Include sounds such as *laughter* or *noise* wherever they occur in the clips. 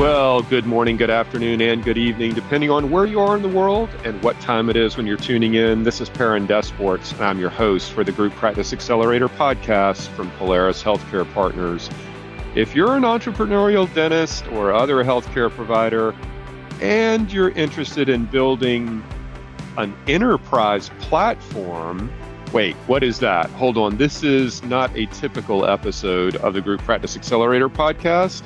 Well, good morning, good afternoon, and good evening, depending on where you are in the world and what time it is when you're tuning in. This is Perrin Desports, and I'm your host for the Group Practice Accelerator podcast from Polaris Healthcare Partners. If you're an entrepreneurial dentist or other healthcare provider, and you're interested in building an enterprise platform, wait, what is that? Hold on, this is not a typical episode of the Group Practice Accelerator podcast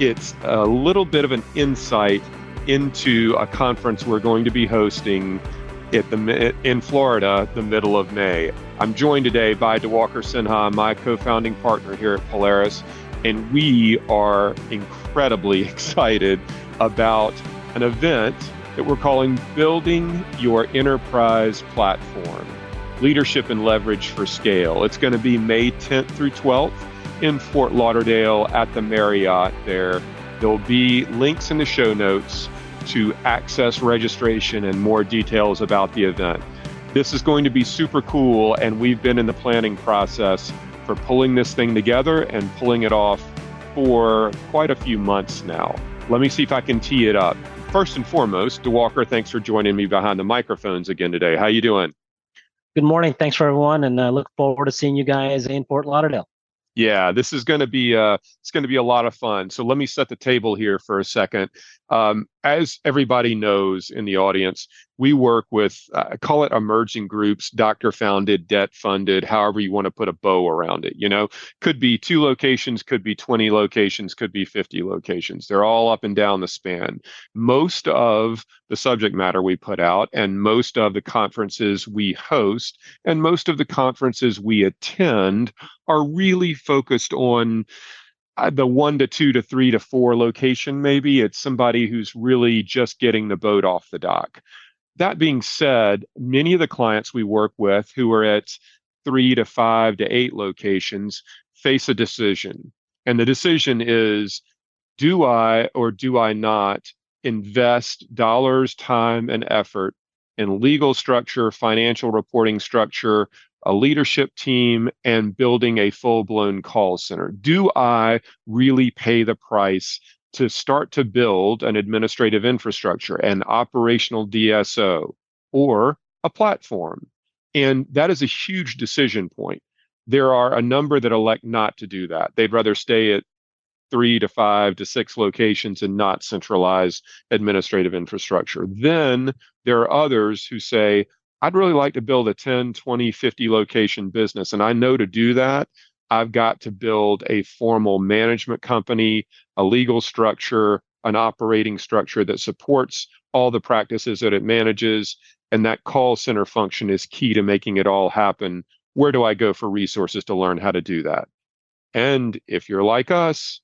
it's a little bit of an insight into a conference we're going to be hosting at the in Florida the middle of May. I'm joined today by Diwakar Sinha, my co-founding partner here at Polaris, and we are incredibly *laughs* excited about an event that we're calling Building Your Enterprise Platform Leadership and Leverage for Scale. It's going to be May 10th through 12th in Fort Lauderdale at the Marriott there. There'll be links in the show notes to access registration and more details about the event. This is going to be super cool, and we've been in the planning process for pulling this thing together and pulling it off for quite a few months now. Let me see if I can tee it up. First and foremost, Diwakar, thanks for joining me behind the microphones again today. How you doing? Good morning. Thanks for everyone, and uh, look forward to seeing you guys in Fort Lauderdale. Yeah, this is going to be uh, it's going to be a lot of fun. So let me set the table here for a second. Um, as everybody knows in the audience, we work with uh, call it emerging groups, doctor founded, debt funded, however you want to put a bow around it. You know, could be two locations, could be 20 locations, could be 50 locations. They're all up and down the span. Most of the subject matter we put out, and most of the conferences we host, and most of the conferences we attend are really focused on Uh, the one to two to three to four location, maybe it's somebody who's really just getting the boat off the dock. That being said, many of the clients we work with who are at three to five to eight locations face a decision. And the decision is do I or do I not invest dollars, time, and effort in legal structure, financial reporting structure, a leadership team and building a full blown call center? Do I really pay the price to start to build an administrative infrastructure, an operational DSO, or a platform? And that is a huge decision point. There are a number that elect not to do that. They'd rather stay at three to five to six locations and not centralize administrative infrastructure. Then there are others who say, I'd really like to build a 10, 20, 50 location business. And I know to do that, I've got to build a formal management company, a legal structure, an operating structure that supports all the practices that it manages. And that call center function is key to making it all happen. Where do I go for resources to learn how to do that? And if you're like us,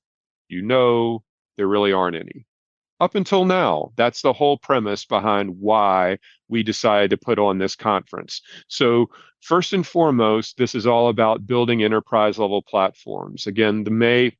you know there really aren't any up until now. That's the whole premise behind why we decided to put on this conference. So, first and foremost, this is all about building enterprise level platforms. Again, the May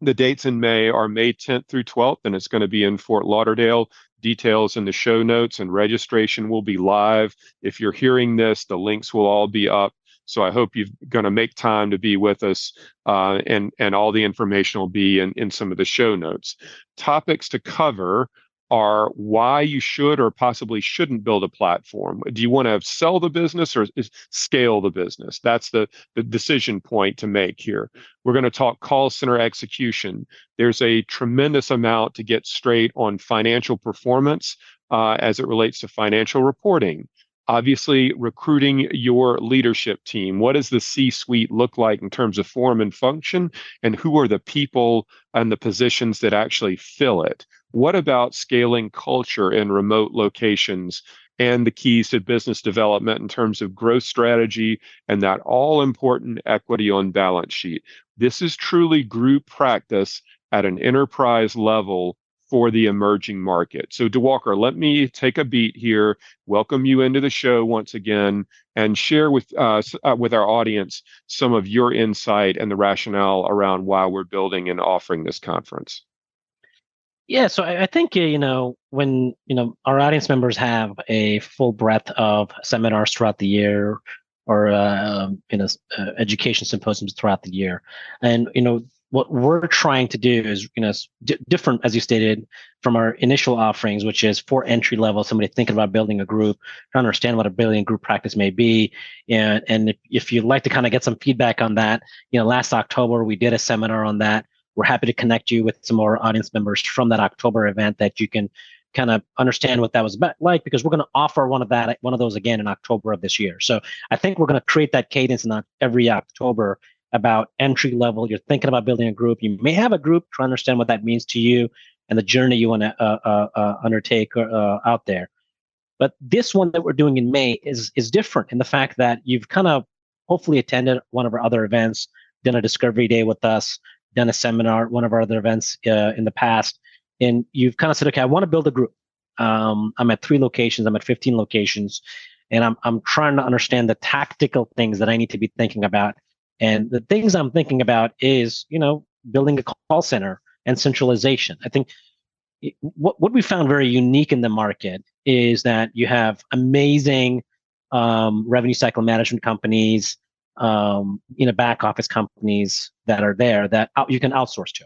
the dates in May are May 10th through 12th, and it's going to be in Fort Lauderdale. Details in the show notes and registration will be live. If you're hearing this, the links will all be up so I hope you're going to make time to be with us, uh, and and all the information will be in in some of the show notes. Topics to cover are why you should or possibly shouldn't build a platform. Do you want to sell the business or scale the business? That's the, the decision point to make here. We're going to talk call center execution. There's a tremendous amount to get straight on financial performance uh, as it relates to financial reporting obviously recruiting your leadership team. What does the c suite look like in terms of form and function? And who are the people and the positions that actually fill it? What about scaling culture in remote locations and the keys to business development in terms of growth strategy and that all important equity on balance sheet? This is truly group practice at an enterprise level for the emerging market. So, Diwakar, let me take a beat here, welcome you into the show once again, and share with uh, uh, with our audience some of your insight and the rationale around why we're building and offering this conference. Yeah, so I, think you know when you know our audience members have a full breadth of seminars throughout the year, or uh, um, you know uh, education symposiums throughout the year, and you know what we're trying to do is, you know, d- different as you stated from our initial offerings, which is for entry level, somebody thinking about building a group, trying to understand what a building group practice may be. And, and if, if you'd like to kind of get some feedback on that, you know, last October we did a seminar on that. We're happy to connect you with some more audience members from that October event that you can kind of understand what that was about, like because we're going to offer one of that one of those again in October of this year. So I think we're going to create that cadence in every October about entry level. You're thinking about building a group. You may have a group to understand what that means to you and the journey you want to uh, uh, uh, undertake uh, out there. But this one that we're doing in May is is different in the fact that you've kind of hopefully attended one of our other events, done a discovery day with us, done a seminar, one of our other events uh, in the past, and you've kind of said, okay, I want to build a group. Um, I'm at three locations. I'm at 15 locations, and I'm I'm trying to understand the tactical things that I need to be thinking about and the things I'm thinking about is, you know, building a call center and centralization. I think what what we found very unique in the market is that you have amazing um, revenue cycle management companies, um, you know, back office companies that are there that out, you can outsource to.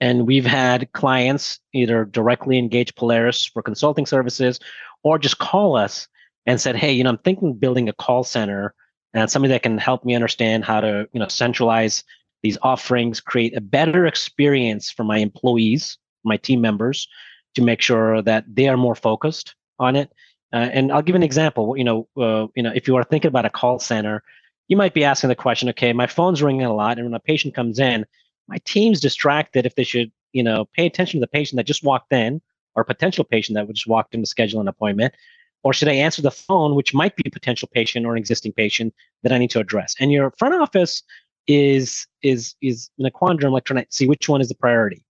And we've had clients either directly engage Polaris for consulting services or just call us and said, hey, you know, I'm thinking building a call center and somebody that can help me understand how to you know centralize these offerings create a better experience for my employees my team members to make sure that they are more focused on it. Uh, and i'll give an example you know uh, you know if you are thinking about a call center you might be asking the question okay my phone's ringing a lot and when a patient comes in my team's distracted if they should you know pay attention to the patient that just walked in or potential patient that just walked in to schedule an appointment or should I answer the phone, which might be a potential patient or an existing patient that I need to address? And your front office is is is in a quandrum, like trying to see which one is the priority.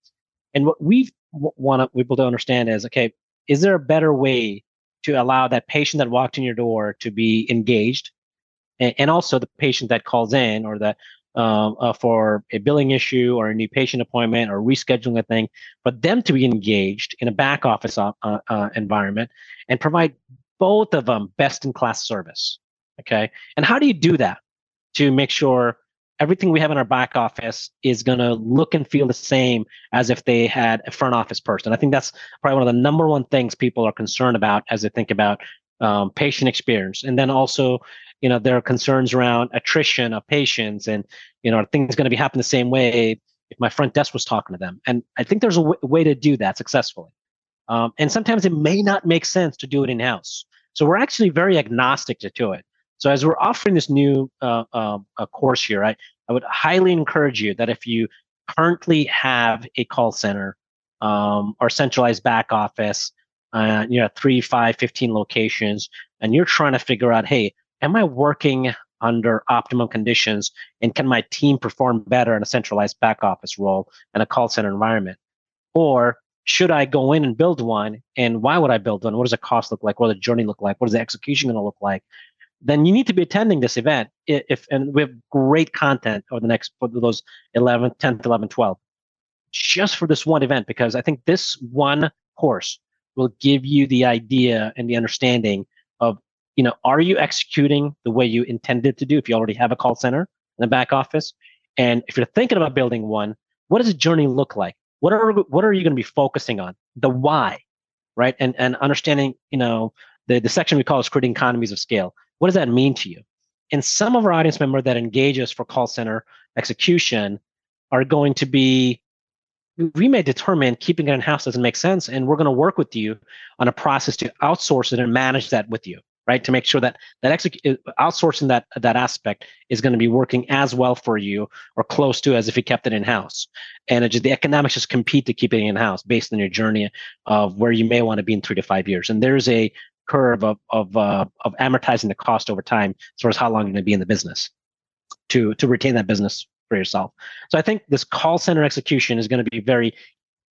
And what we want people to understand is, okay, is there a better way to allow that patient that walked in your door to be engaged, and, and also the patient that calls in or that um, uh, for a billing issue or a new patient appointment or rescheduling a thing, for them to be engaged in a back office uh, uh, environment and provide both of them best in class service. Okay. And how do you do that to make sure everything we have in our back office is going to look and feel the same as if they had a front office person? I think that's probably one of the number one things people are concerned about as they think about um, patient experience. And then also, you know, there are concerns around attrition of patients and, you know, are things going to be happening the same way if my front desk was talking to them? And I think there's a w- way to do that successfully. Um, and sometimes it may not make sense to do it in house. So we're actually very agnostic to, to it. So as we're offering this new uh, uh, course here, I, I would highly encourage you that if you currently have a call center um, or centralized back office, uh, you know, three, five, 15 locations, and you're trying to figure out, hey, am I working under optimum conditions and can my team perform better in a centralized back office role in a call center environment? Or should I go in and build one? And why would I build one? What does the cost look like? What does the journey look like? What is the execution going to look like? Then you need to be attending this event. If and we have great content over the next those 11, 10th, 11, 12, just for this one event because I think this one course will give you the idea and the understanding of you know are you executing the way you intended to do if you already have a call center in the back office and if you're thinking about building one what does the journey look like what are what are you going to be focusing on? The why, right? And and understanding, you know, the the section we call is creating economies of scale. What does that mean to you? And some of our audience members that engage us for call center execution are going to be we may determine keeping it in house doesn't make sense and we're going to work with you on a process to outsource it and manage that with you right? To make sure that that exec- outsourcing that that aspect is going to be working as well for you or close to as if you kept it in house. And just, the economics just compete to keep it in house based on your journey of where you may want to be in three to five years. And there's a curve of of uh, of amortizing the cost over time as far as how long you're going to be in the business to to retain that business for yourself. So I think this call center execution is going to be very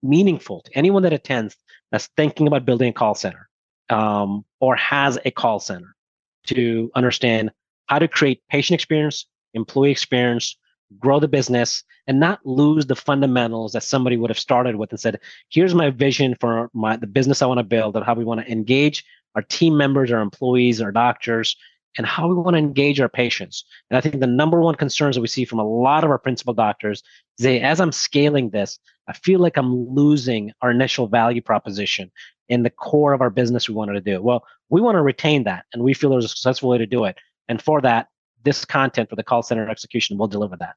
meaningful to anyone that attends that's thinking about building a call center um, or has a call center to understand how to create patient experience, employee experience, grow the business, and not lose the fundamentals that somebody would have started with and said, "Here's my vision for my the business I want to build and how we want to engage our team members, our employees, our doctors, and how we want to engage our patients. And I think the number one concerns that we see from a lot of our principal doctors is they, as I'm scaling this, I feel like I'm losing our initial value proposition in the core of our business we wanted to do. Well, we want to retain that, and we feel there's a successful way to do it. And for that, this content for the call center execution will deliver that.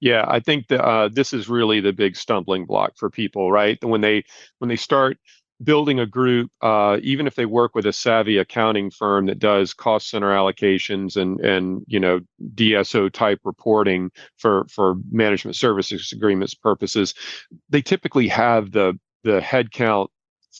Yeah, I think that uh, this is really the big stumbling block for people, right? When they when they start building a group, uh, even if they work with a savvy accounting firm that does cost center allocations and and you know DSO type reporting for for management services agreements purposes, they typically have the the headcount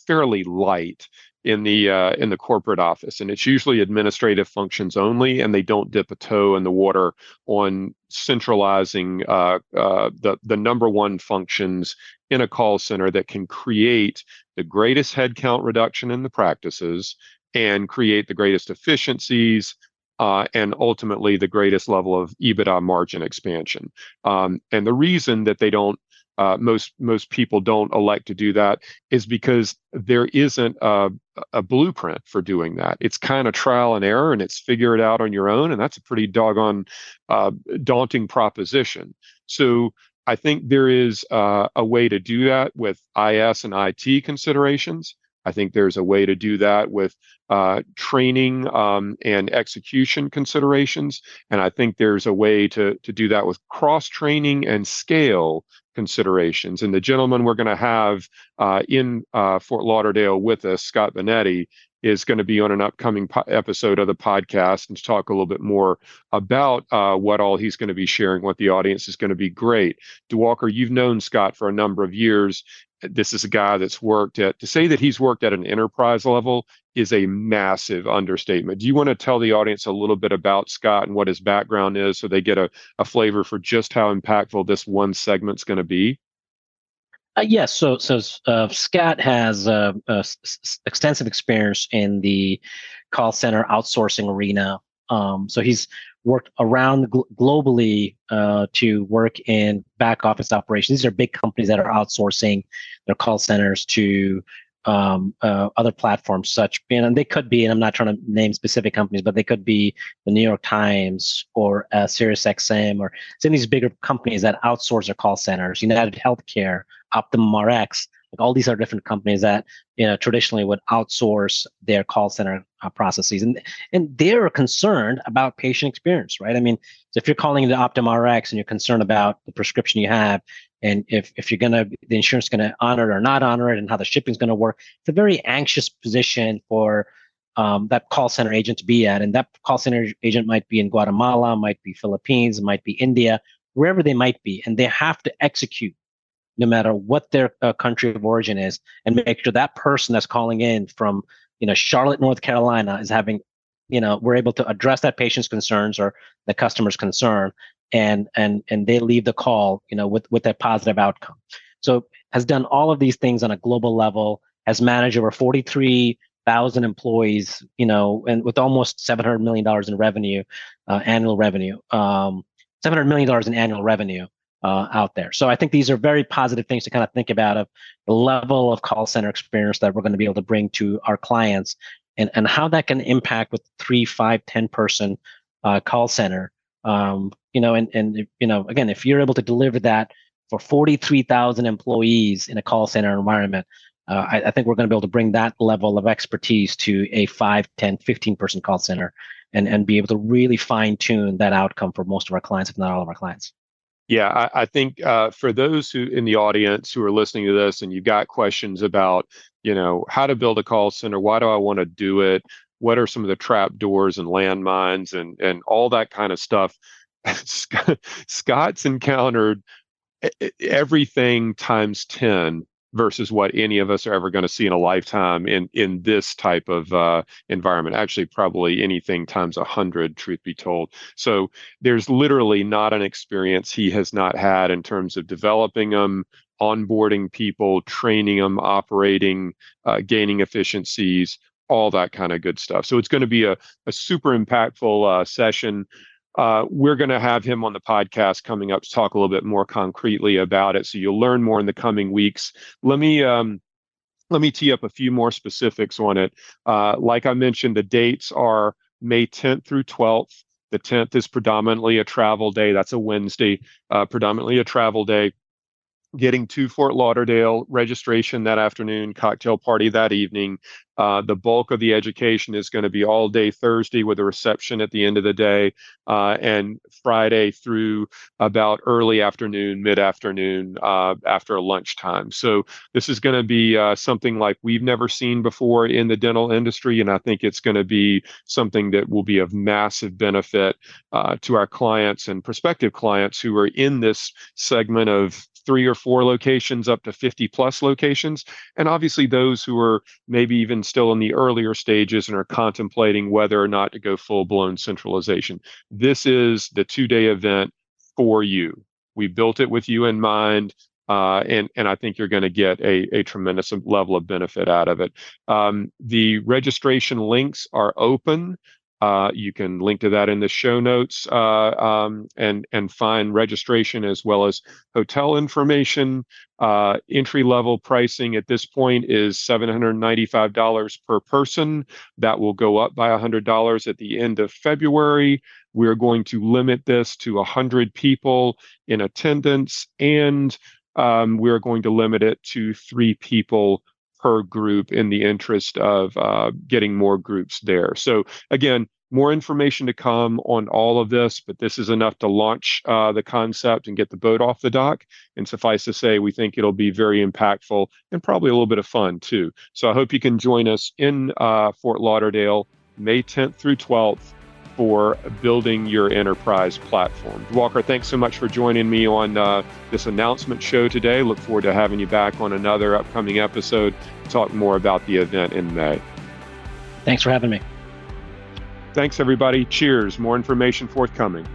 fairly light in the uh, in the corporate office, and it's usually administrative functions only, and they don't dip a toe in the water on centralizing uh, uh, the the number one functions in a call center that can create the greatest headcount reduction in the practices and create the greatest efficiencies uh, and ultimately the greatest level of EBITDA margin expansion. Um, and the reason that they don't uh, most most people don't elect to do that is because there isn't a, a blueprint for doing that. It's kind of trial and error, and it's figure it out on your own, and that's a pretty doggone uh, daunting proposition. So I think there is uh, a way to do that with IS and IT considerations. I think there's a way to do that with uh, training um, and execution considerations, and I think there's a way to to do that with cross training and scale considerations. And the gentleman we're going to have uh, in uh, Fort Lauderdale with us, Scott Benetti, is going to be on an upcoming po- episode of the podcast and to talk a little bit more about uh, what all he's going to be sharing, what the audience is going to be great. Diwakar, you've known Scott for a number of years. This is a guy that's worked at, to say that he's worked at an enterprise level is a massive understatement. Do you want to tell the audience a little bit about Scott and what his background is so they get a, a flavor for just how impactful this one segment's going to be? Uh, yes. So, so uh, Scott has uh, s- extensive experience in the call center outsourcing arena. Um, so he's worked around gl- globally uh, to work in back office operations. These are big companies that are outsourcing their call centers to um, uh, other platforms, such and they could be, and I'm not trying to name specific companies, but they could be the New York Times or uh, SiriusXM or some of these bigger companies that outsource their call centers. United Healthcare, Optimum RX, like all these are different companies that you know traditionally would outsource their call center uh, processes, and and they're concerned about patient experience, right? I mean, so if you're calling the Optum RX and you're concerned about the prescription you have, and if if you're gonna the insurance going to honor it or not honor it, and how the shipping is going to work, it's a very anxious position for um, that call center agent to be at, and that call center agent might be in Guatemala, might be Philippines, might be India, wherever they might be, and they have to execute no matter what their uh, country of origin is, and make sure that person that's calling in from you know Charlotte, North Carolina, is having you know we're able to address that patient's concerns or the customer's concern, and and and they leave the call you know with with that positive outcome. So has done all of these things on a global level. Has managed over forty three thousand employees, you know, and with almost seven hundred million dollars in revenue, uh, annual revenue, um, seven hundred million dollars in annual revenue uh, out there. So I think these are very positive things to kind of think about of the level of call center experience that we're going to be able to bring to our clients and, and how that can impact with three, five, 10 person uh, call center. Um, you know, and, and, you know, again, if you're able to deliver that for 43,000 employees in a call center environment, uh, I, I, think we're going to be able to bring that level of expertise to a 5, 10, 15 person call center and, and be able to really fine tune that outcome for most of our clients, if not all of our clients. Yeah, I, I think uh, for those who in the audience who are listening to this and you've got questions about, you know, how to build a call center, why do I want to do it? What are some of the trap doors and landmines and and all that kind of stuff? *laughs* Scott's encountered everything times 10 versus what any of us are ever going to see in a lifetime in in this type of uh, environment. Actually, probably anything times a hundred, truth be told. So there's literally not an experience he has not had in terms of developing them, onboarding people, training them, operating, uh, gaining efficiencies, all that kind of good stuff. So it's going to be a, a super impactful uh, session. Uh, we're going to have him on the podcast coming up to talk a little bit more concretely about it. So you'll learn more in the coming weeks. Let me um, let me tee up a few more specifics on it. Uh, like I mentioned, the dates are May 10th through 12th. The 10th is predominantly a travel day. That's a Wednesday, uh, predominantly a travel day getting to Fort Lauderdale, registration that afternoon, cocktail party that evening. Uh, the bulk of the education is going to be all day Thursday with a reception at the end of the day, uh, and Friday through about early afternoon, mid afternoon, uh, after lunchtime. So this is going to be uh, something like we've never seen before in the dental industry, and I think it's going to be something that will be of massive benefit uh, to our clients and prospective clients who are in this segment of three or four locations up to 50 plus locations. And obviously, those who are maybe even still in the earlier stages and are contemplating whether or not to go full blown centralization. This is the two day event for you. We built it with you in mind. Uh, and and I think you're going to get a, a tremendous level of benefit out of it. Um, the registration links are open. Uh, you can link to that in the show notes uh, um, and and find registration as well as hotel information. Uh, entry level pricing at this point is $795 per person. That will go up by $100 at the end of February. We're going to limit this to 100 people in attendance, and um, we're going to limit it to three people per group in the interest of uh, getting more groups there. So again, more information to come on all of this, but this is enough to launch uh, the concept and get the boat off the dock. And suffice to say, we think it'll be very impactful and probably a little bit of fun too. So I hope you can join us in uh, Fort Lauderdale, May 10th through 12th for building your enterprise platform. Walker, thanks so much for joining me on uh, this announcement show today. Look forward to having you back on another upcoming episode to talk more about the event in May. Thanks for having me. Thanks, everybody. Cheers. More information forthcoming.